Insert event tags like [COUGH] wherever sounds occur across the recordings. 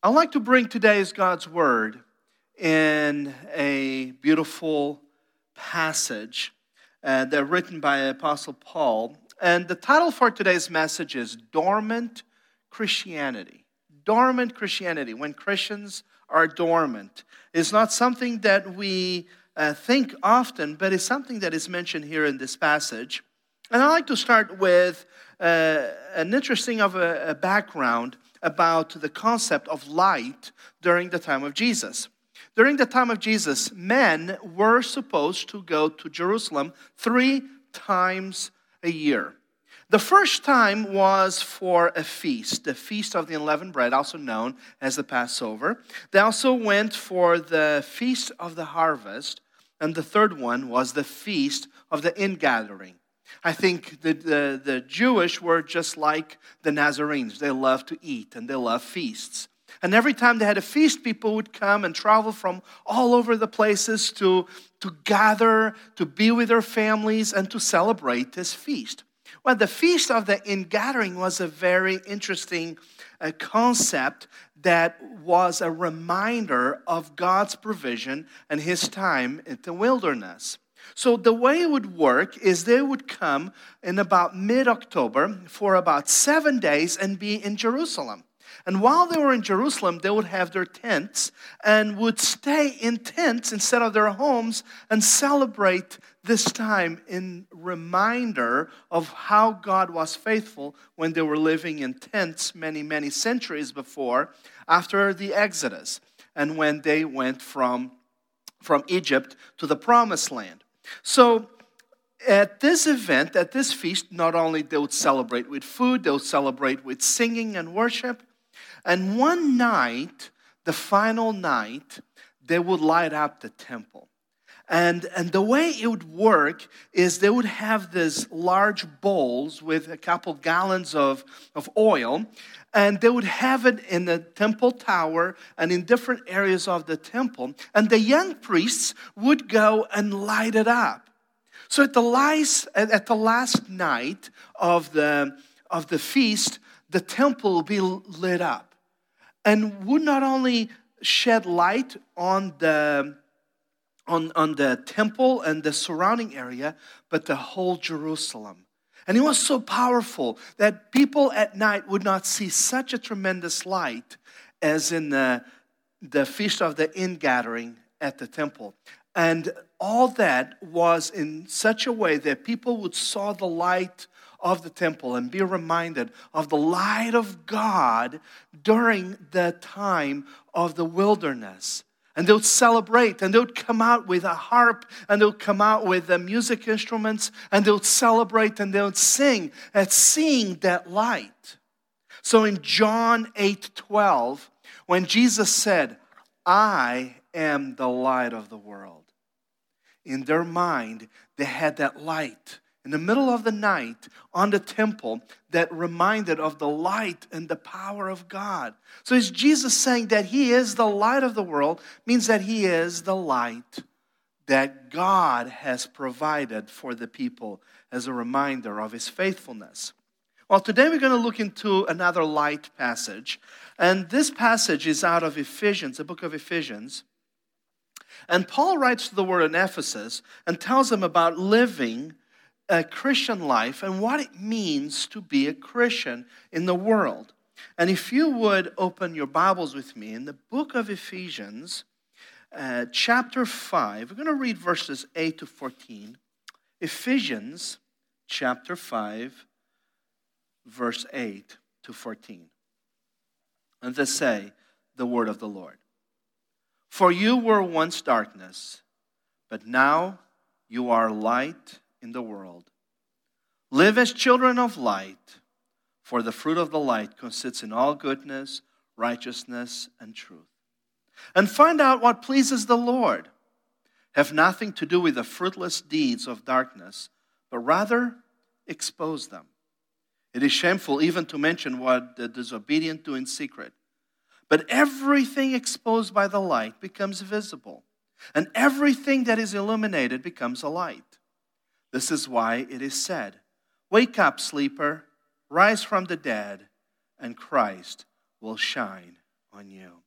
I'd like to bring today's God's Word in a beautiful passage uh, that written by Apostle Paul. And the title for today's message is Dormant Christianity. Dormant Christianity, when Christians are dormant, is not something that we uh, think often, but it's something that is mentioned here in this passage. And I'd like to start with uh, an interesting of a, a background about the concept of light during the time of Jesus. During the time of Jesus, men were supposed to go to Jerusalem three times a year. The first time was for a feast, the Feast of the Unleavened Bread, also known as the Passover. They also went for the Feast of the Harvest, and the third one was the Feast of the Ingathering. I think the, the, the Jewish were just like the Nazarenes. They love to eat and they love feasts. And every time they had a feast, people would come and travel from all over the places to, to gather, to be with their families, and to celebrate this feast. Well, the Feast of the Ingathering was a very interesting uh, concept that was a reminder of God's provision and his time in the wilderness. So the way it would work is they would come in about mid October for about seven days and be in Jerusalem. And while they were in Jerusalem, they would have their tents and would stay in tents instead of their homes and celebrate this time in reminder of how God was faithful when they were living in tents many, many centuries before, after the Exodus, and when they went from, from Egypt to the promised land. So, at this event, at this feast, not only they would celebrate with food, they would celebrate with singing and worship. And one night, the final night, they would light up the temple. And, and the way it would work is they would have these large bowls with a couple gallons of, of oil, and they would have it in the temple tower and in different areas of the temple. And the young priests would go and light it up. So at the last, at the last night of the, of the feast, the temple will be lit up and would not only shed light on the on, on the temple and the surrounding area, but the whole Jerusalem. And it was so powerful that people at night would not see such a tremendous light as in the, the Feast of the Ingathering at the temple. And all that was in such a way that people would saw the light of the temple and be reminded of the light of God during the time of the wilderness and they would celebrate and they would come out with a harp and they would come out with the music instruments and they would celebrate and they would sing at seeing that light. So in John 8 12, when Jesus said, I am the light of the world, in their mind, they had that light in the middle of the night on the temple that reminded of the light and the power of God. So is Jesus saying that he is the light of the world means that he is the light that God has provided for the people as a reminder of his faithfulness. Well, today we're going to look into another light passage. And this passage is out of Ephesians, the book of Ephesians. And Paul writes to the word in Ephesus and tells them about living a Christian life and what it means to be a Christian in the world. And if you would open your Bibles with me in the book of Ephesians, uh, chapter 5, we're going to read verses 8 to 14. Ephesians chapter 5, verse 8 to 14. And they say the word of the Lord. For you were once darkness, but now you are light in the world. Live as children of light, for the fruit of the light consists in all goodness, righteousness, and truth. And find out what pleases the Lord. Have nothing to do with the fruitless deeds of darkness, but rather expose them. It is shameful even to mention what the disobedient do in secret. But everything exposed by the light becomes visible, and everything that is illuminated becomes a light. This is why it is said, Wake up, sleeper, rise from the dead, and Christ will shine on you.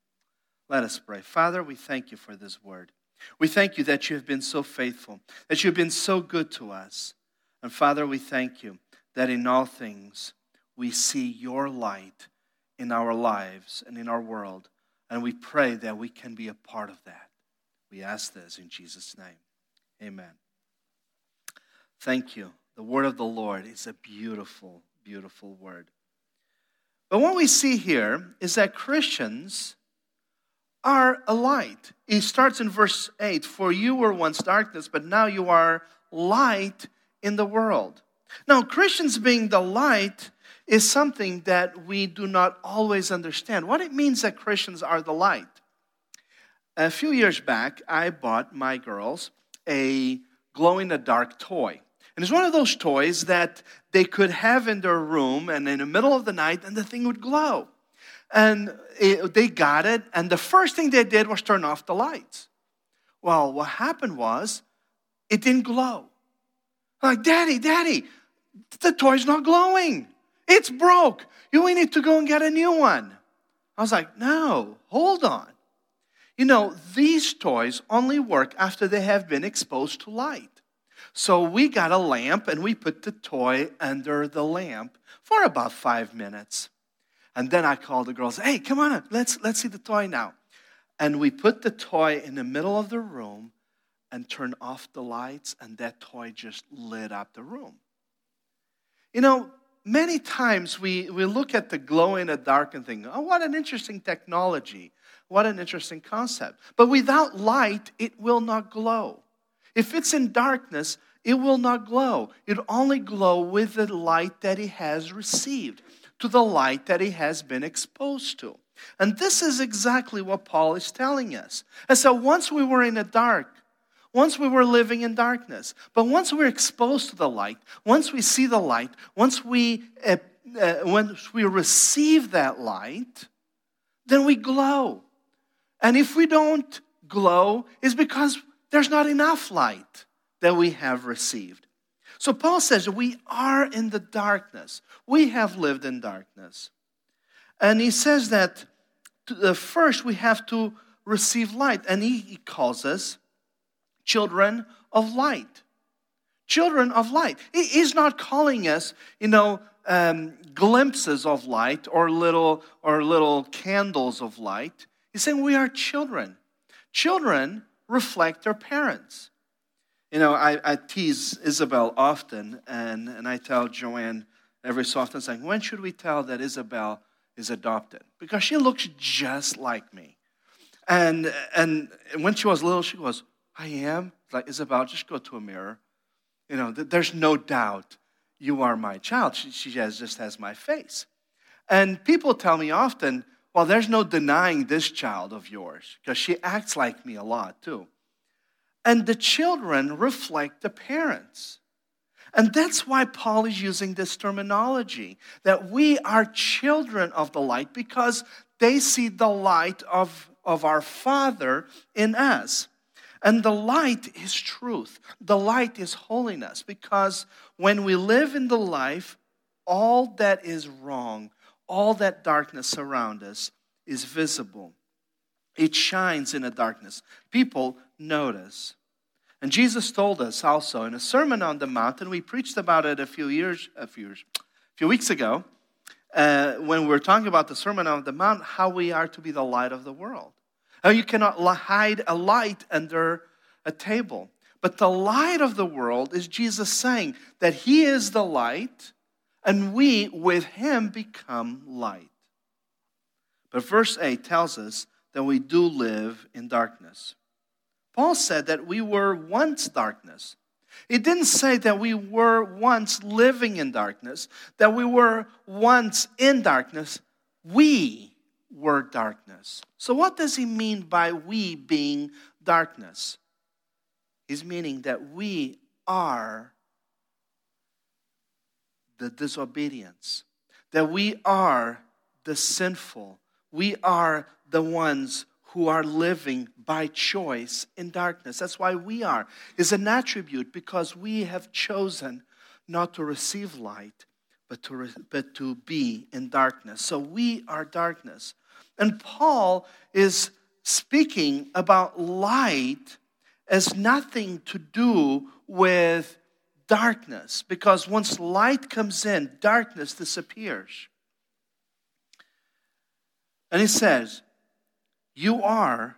Let us pray. Father, we thank you for this word. We thank you that you have been so faithful, that you've been so good to us. And Father, we thank you that in all things we see your light in our lives and in our world. And we pray that we can be a part of that. We ask this in Jesus' name. Amen. Thank you. The word of the Lord is a beautiful, beautiful word. But what we see here is that Christians are a light. It starts in verse 8 For you were once darkness, but now you are light in the world. Now, Christians being the light is something that we do not always understand. What it means that Christians are the light. A few years back, I bought my girls a glow in the dark toy. And it's one of those toys that they could have in their room and in the middle of the night and the thing would glow. And it, they got it, and the first thing they did was turn off the lights. Well, what happened was it didn't glow. I'm like, Daddy, Daddy, the toy's not glowing. It's broke. You need to go and get a new one. I was like, no, hold on. You know, these toys only work after they have been exposed to light. So we got a lamp and we put the toy under the lamp for about five minutes. And then I called the girls, hey, come on, let's, let's see the toy now. And we put the toy in the middle of the room and turned off the lights, and that toy just lit up the room. You know, many times we, we look at the glow in the dark and think, oh, what an interesting technology. What an interesting concept. But without light, it will not glow. If it's in darkness, it will not glow. It only glow with the light that it has received, to the light that it has been exposed to. And this is exactly what Paul is telling us. And so once we were in the dark, once we were living in darkness, but once we're exposed to the light, once we see the light, once we uh, uh, once we receive that light, then we glow. And if we don't glow, it's because there's not enough light that we have received. So Paul says we are in the darkness. We have lived in darkness. And he says that uh, first we have to receive light. And he calls us children of light. Children of light. He's not calling us, you know, um, glimpses of light or little or little candles of light. He's saying we are children. Children reflect their parents. You know, I, I tease Isabel often, and, and I tell Joanne every so often, saying, When should we tell that Isabel is adopted? Because she looks just like me. And, and when she was little, she goes, I am. Like, Isabel, just go to a mirror. You know, there's no doubt you are my child. She, she has, just has my face. And people tell me often, well, there's no denying this child of yours because she acts like me a lot too. And the children reflect the parents. And that's why Paul is using this terminology that we are children of the light because they see the light of, of our Father in us. And the light is truth, the light is holiness because when we live in the life, all that is wrong, all that darkness around us is visible. It shines in the darkness. People notice. And Jesus told us also in a Sermon on the Mount, and we preached about it a few years, a few, years, a few weeks ago, uh, when we were talking about the Sermon on the Mount, how we are to be the light of the world. How you cannot hide a light under a table. But the light of the world is Jesus saying that He is the light and we with him become light. But verse 8 tells us that we do live in darkness. Paul said that we were once darkness. It didn't say that we were once living in darkness, that we were once in darkness. We were darkness. So, what does he mean by we being darkness? He's meaning that we are the disobedience, that we are the sinful, we are the ones who are living by choice in darkness. That's why we are. Is an attribute because we have chosen not to receive light, but to, but to be in darkness. So we are darkness. And Paul is speaking about light as nothing to do with darkness, because once light comes in, darkness disappears. And he says, You are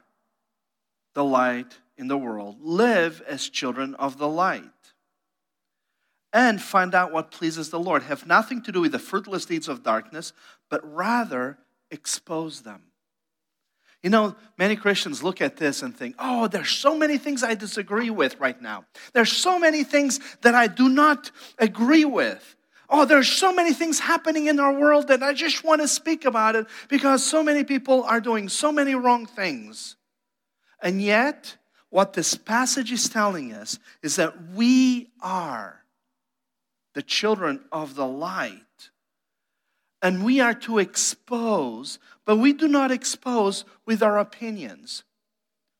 the light in the world. Live as children of the light. And find out what pleases the Lord. Have nothing to do with the fruitless deeds of darkness, but rather expose them. You know, many Christians look at this and think, oh, there's so many things I disagree with right now. There's so many things that I do not agree with. Oh, there's so many things happening in our world that I just want to speak about it because so many people are doing so many wrong things. And yet, what this passage is telling us is that we are the children of the light and we are to expose, but we do not expose with our opinions.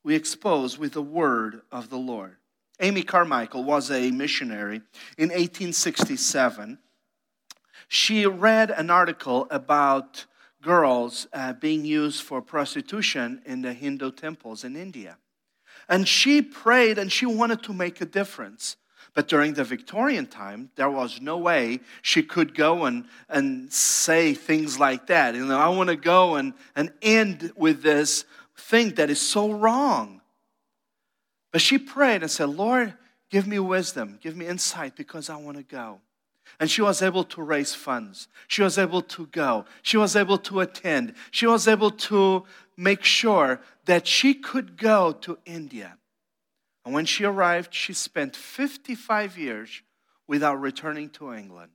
We expose with the word of the Lord. Amy Carmichael was a missionary in 1867. She read an article about girls uh, being used for prostitution in the Hindu temples in India. And she prayed and she wanted to make a difference. But during the Victorian time, there was no way she could go and, and say things like that. You know, I want to go and, and end with this thing that is so wrong. But she prayed and said, Lord, give me wisdom, give me insight because I want to go. And she was able to raise funds. She was able to go. She was able to attend. She was able to make sure that she could go to India. And when she arrived, she spent 55 years without returning to England,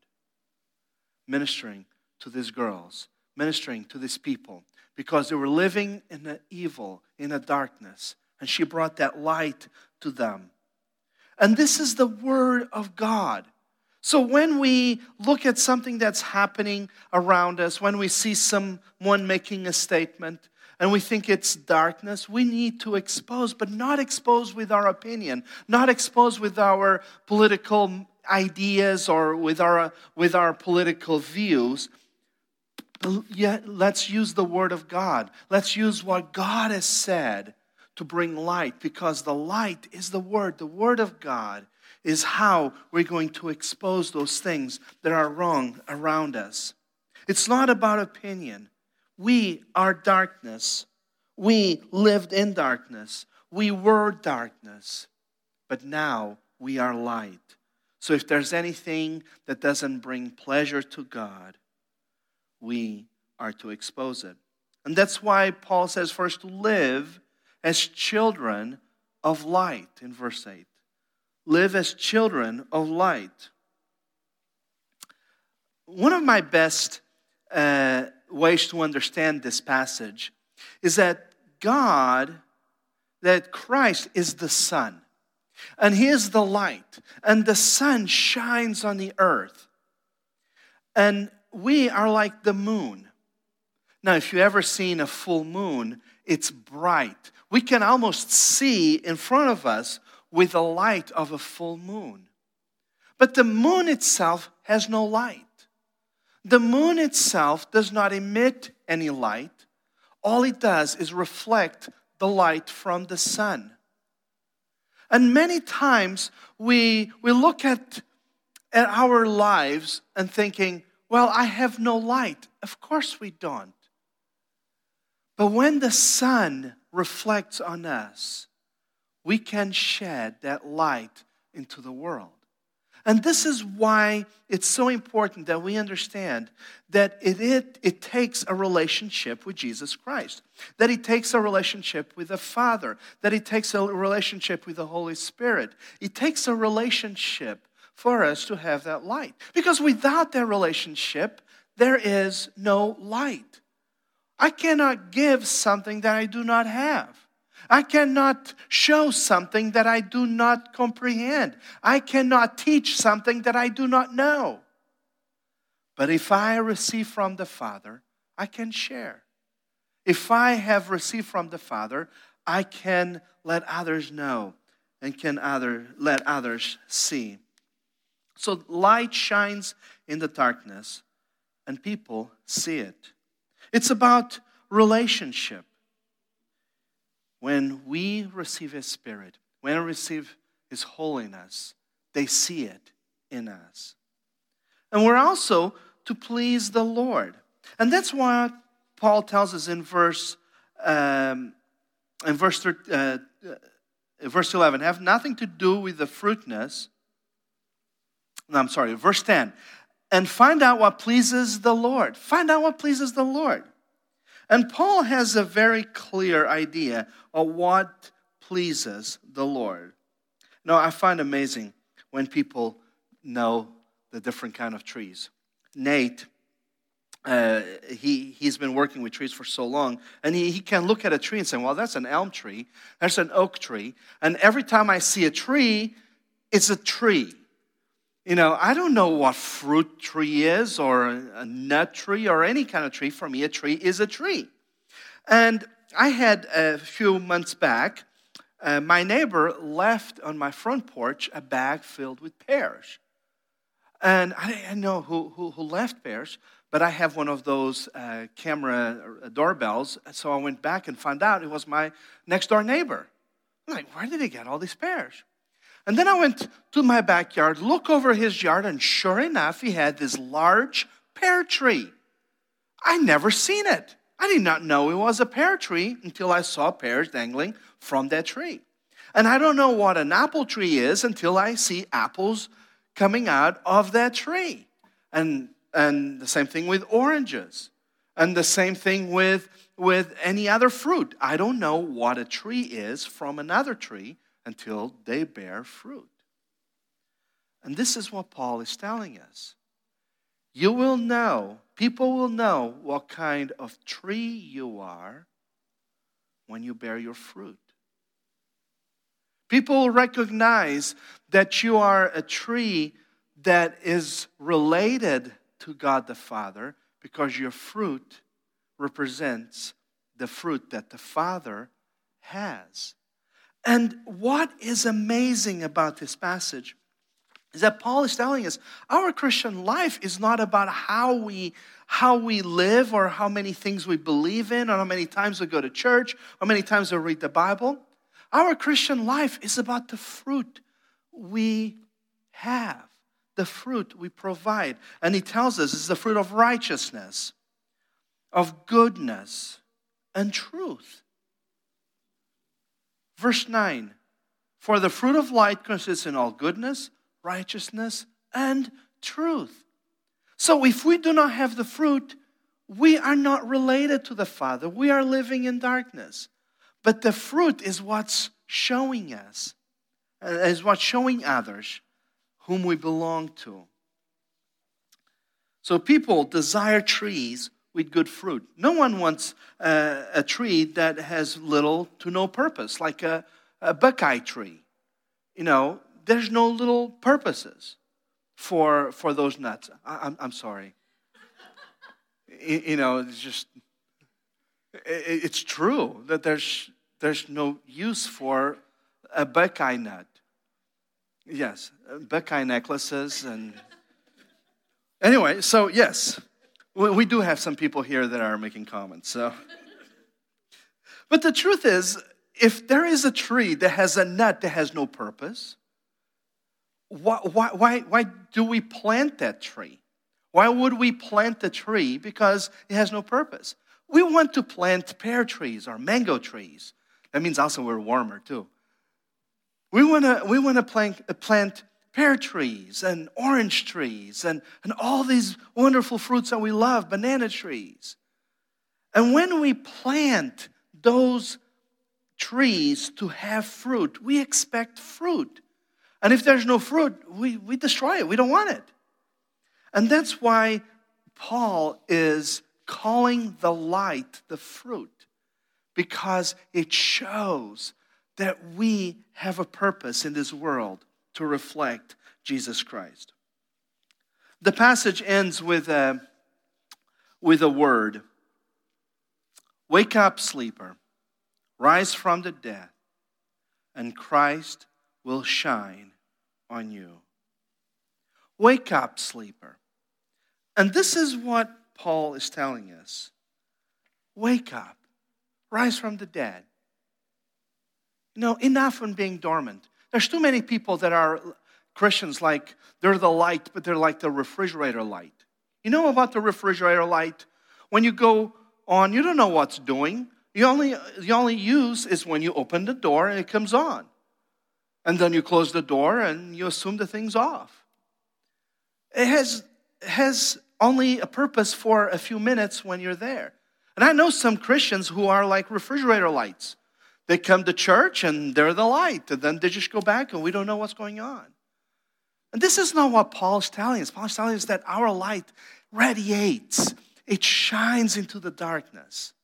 ministering to these girls, ministering to these people, because they were living in the evil, in the darkness. And she brought that light to them. And this is the Word of God. So when we look at something that's happening around us, when we see someone making a statement, and we think it's darkness, we need to expose, but not expose with our opinion, not expose with our political ideas or with our, with our political views. Yet, let's use the Word of God. Let's use what God has said to bring light because the light is the Word. The Word of God is how we're going to expose those things that are wrong around us. It's not about opinion. We are darkness. We lived in darkness. We were darkness. But now we are light. So if there's anything that doesn't bring pleasure to God, we are to expose it. And that's why Paul says for us to live as children of light in verse 8. Live as children of light. One of my best uh, ways to understand this passage is that God, that Christ is the sun, and He is the light, and the sun shines on the earth. And we are like the moon. Now, if you've ever seen a full moon, it's bright. We can almost see in front of us with the light of a full moon. But the moon itself has no light. The moon itself does not emit any light. All it does is reflect the light from the sun. And many times we, we look at, at our lives and thinking, well, I have no light. Of course we don't. But when the sun reflects on us, we can shed that light into the world. And this is why it's so important that we understand that it, it, it, takes a relationship with Jesus Christ, that it takes a relationship with the Father, that it takes a relationship with the Holy Spirit. It takes a relationship for us to have that light. Because without that relationship, there is no light. I cannot give something that I do not have. I cannot show something that I do not comprehend. I cannot teach something that I do not know. But if I receive from the Father, I can share. If I have received from the Father, I can let others know and can other, let others see. So light shines in the darkness, and people see it. It's about relationship. When we receive His Spirit, when we receive His holiness, they see it in us. And we're also to please the Lord. And that's why Paul tells us in verse, um, in verse, uh, uh, verse 11 have nothing to do with the fruitness. No, I'm sorry, verse 10. And find out what pleases the Lord. Find out what pleases the Lord. And Paul has a very clear idea of what pleases the Lord. Now, I find amazing when people know the different kind of trees. Nate, uh, he, he's been working with trees for so long, and he, he can look at a tree and say, well, that's an elm tree, that's an oak tree. And every time I see a tree, it's a tree. You know, I don't know what fruit tree is or a nut tree or any kind of tree. For me, a tree is a tree. And I had a few months back, uh, my neighbor left on my front porch a bag filled with pears. And I didn't know who, who, who left pears, but I have one of those uh, camera doorbells. So I went back and found out it was my next door neighbor. I'm like, where did he get all these pears? And then I went to my backyard, look over his yard, and sure enough, he had this large pear tree. I never seen it. I did not know it was a pear tree until I saw pears dangling from that tree. And I don't know what an apple tree is until I see apples coming out of that tree. And, and the same thing with oranges. And the same thing with, with any other fruit. I don't know what a tree is from another tree until they bear fruit. And this is what Paul is telling us. You will know, people will know what kind of tree you are when you bear your fruit. People will recognize that you are a tree that is related to God the Father because your fruit represents the fruit that the Father has. And what is amazing about this passage is that Paul is telling us our Christian life is not about how we how we live or how many things we believe in or how many times we go to church or how many times we read the Bible. Our Christian life is about the fruit we have, the fruit we provide. And he tells us it's the fruit of righteousness, of goodness, and truth. Verse 9 For the fruit of light consists in all goodness, righteousness, and truth. So if we do not have the fruit, we are not related to the Father. We are living in darkness. But the fruit is what's showing us, uh, is what's showing others whom we belong to. So people desire trees with good fruit. No one wants a tree that has little to no purpose, like a, a buckeye tree. You know, there's no little purposes for, for those nuts. I, am I'm, I'm sorry. you, you know, it's just, it, it's true that there's, there's no use for a buckeye nut. Yes, buckeye necklaces and. Anyway, so yes, we do have some people here that are making comments. So, [LAUGHS] but the truth is, if there is a tree that has a nut that has no purpose, why, why, why, why do we plant that tree? Why would we plant the tree? Because it has no purpose. We want to plant pear trees or mango trees. That means also we're warmer too. We want to we want to plant, plant pear trees and orange trees and, and all these wonderful fruits that we love, banana trees. And when we plant those trees to have fruit, we expect fruit. And if there's no fruit, we, we destroy it. We don't want it. And that's why Paul is calling the light the fruit, because it shows that we have a purpose in this world to reflect Jesus Christ. The passage ends with a, with a word Wake up, sleeper, rise from the dead, and Christ will shine on you. Wake up, sleeper. And this is what Paul is telling us Wake up, rise from the dead. Know, enough on being dormant. There's too many people that are Christians like they're the light, but they're like the refrigerator light. You know about the refrigerator light? When you go on, you don't know what's doing. You only, the only use is when you open the door and it comes on. And then you close the door and you assume the thing's off. It has, has only a purpose for a few minutes when you're there. And I know some Christians who are like refrigerator lights. They come to church and they're the light, and then they just go back and we don't know what's going on. And this is not what Paul's telling us. Paul's telling us that our light radiates, it shines into the darkness.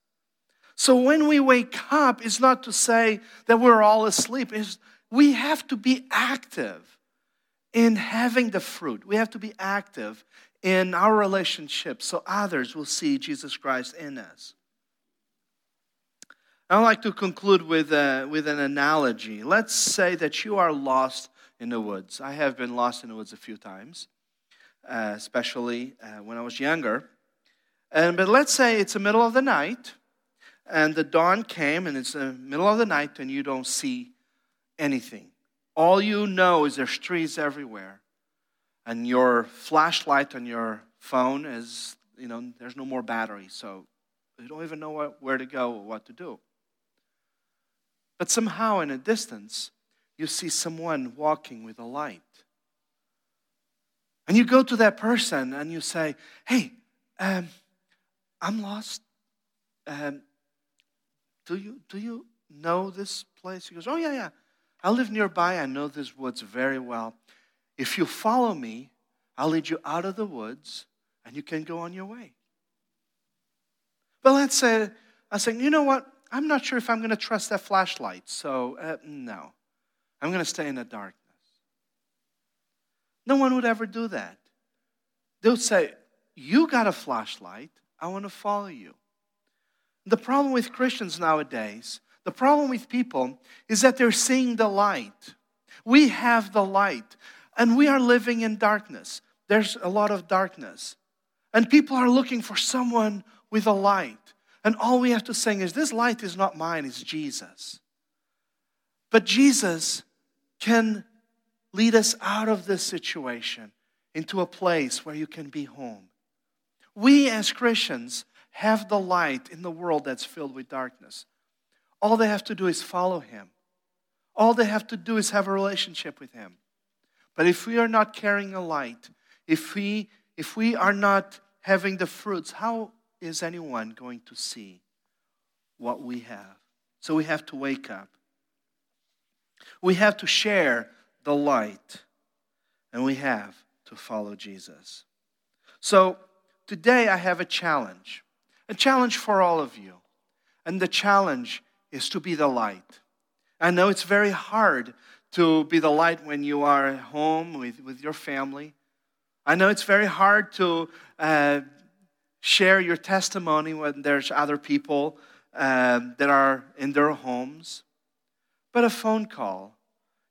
So when we wake up, it's not to say that we're all asleep. It's, we have to be active in having the fruit. We have to be active in our relationships so others will see Jesus Christ in us. I'd like to conclude with, uh, with an analogy. Let's say that you are lost in the woods. I have been lost in the woods a few times, uh, especially uh, when I was younger. And, but let's say it's the middle of the night, and the dawn came, and it's the middle of the night, and you don't see anything. All you know is there's trees everywhere, and your flashlight on your phone is, you know, there's no more battery, so you don't even know what, where to go or what to do. But somehow, in a distance, you see someone walking with a light. And you go to that person and you say, Hey, um, I'm lost. Um, do, you, do you know this place? He goes, Oh, yeah, yeah. I live nearby. I know this woods very well. If you follow me, I'll lead you out of the woods and you can go on your way. But let's say, I say, you know what? I'm not sure if I'm going to trust that flashlight. So, uh, no. I'm going to stay in the darkness. No one would ever do that. They would say, You got a flashlight. I want to follow you. The problem with Christians nowadays, the problem with people, is that they're seeing the light. We have the light, and we are living in darkness. There's a lot of darkness. And people are looking for someone with a light. And all we have to say is, This light is not mine, it's Jesus. But Jesus can lead us out of this situation into a place where you can be home. We as Christians have the light in the world that's filled with darkness. All they have to do is follow Him. All they have to do is have a relationship with Him. But if we are not carrying a light, if we, if we are not having the fruits, how is anyone going to see what we have? So we have to wake up. We have to share the light, and we have to follow Jesus. So today I have a challenge, a challenge for all of you. And the challenge is to be the light. I know it's very hard to be the light when you are at home with, with your family. I know it's very hard to uh, share your testimony when there's other people uh, that are in their homes. But a phone call,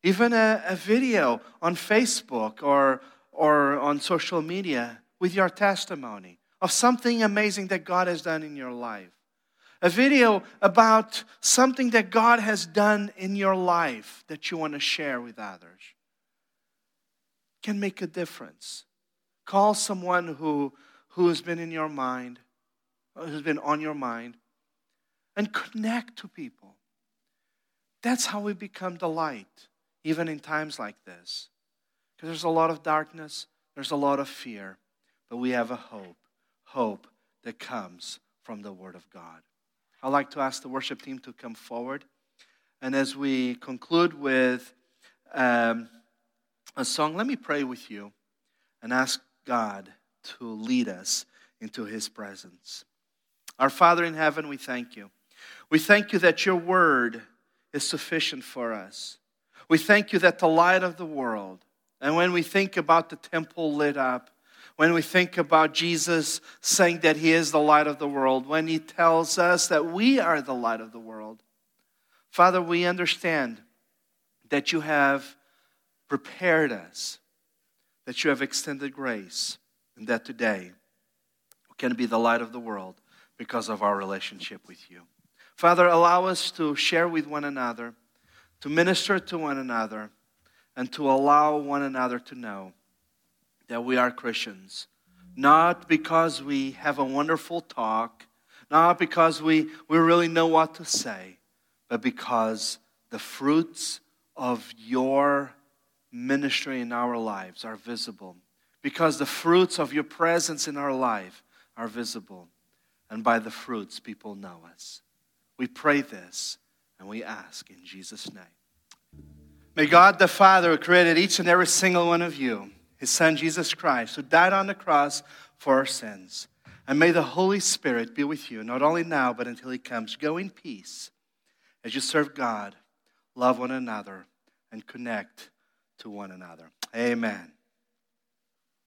even a, a video on Facebook or, or on social media with your testimony of something amazing that God has done in your life. A video about something that God has done in your life that you want to share with others can make a difference. Call someone who, who has been in your mind, who's been on your mind, and connect to people. That's how we become the light even in times like this. Because there's a lot of darkness, there's a lot of fear, but we have a hope hope that comes from the Word of God. I'd like to ask the worship team to come forward. And as we conclude with um, a song, let me pray with you and ask God to lead us into His presence. Our Father in heaven, we thank you. We thank you that your word is sufficient for us. We thank you that the light of the world, and when we think about the temple lit up, when we think about Jesus saying that he is the light of the world, when he tells us that we are the light of the world, Father, we understand that you have prepared us that you have extended grace and that today we can be the light of the world because of our relationship with you. Father, allow us to share with one another, to minister to one another, and to allow one another to know that we are Christians. Not because we have a wonderful talk, not because we, we really know what to say, but because the fruits of your ministry in our lives are visible. Because the fruits of your presence in our life are visible. And by the fruits, people know us. We pray this and we ask in Jesus' name. May God the Father, who created each and every single one of you, his Son Jesus Christ, who died on the cross for our sins, and may the Holy Spirit be with you, not only now, but until he comes. Go in peace as you serve God, love one another, and connect to one another. Amen.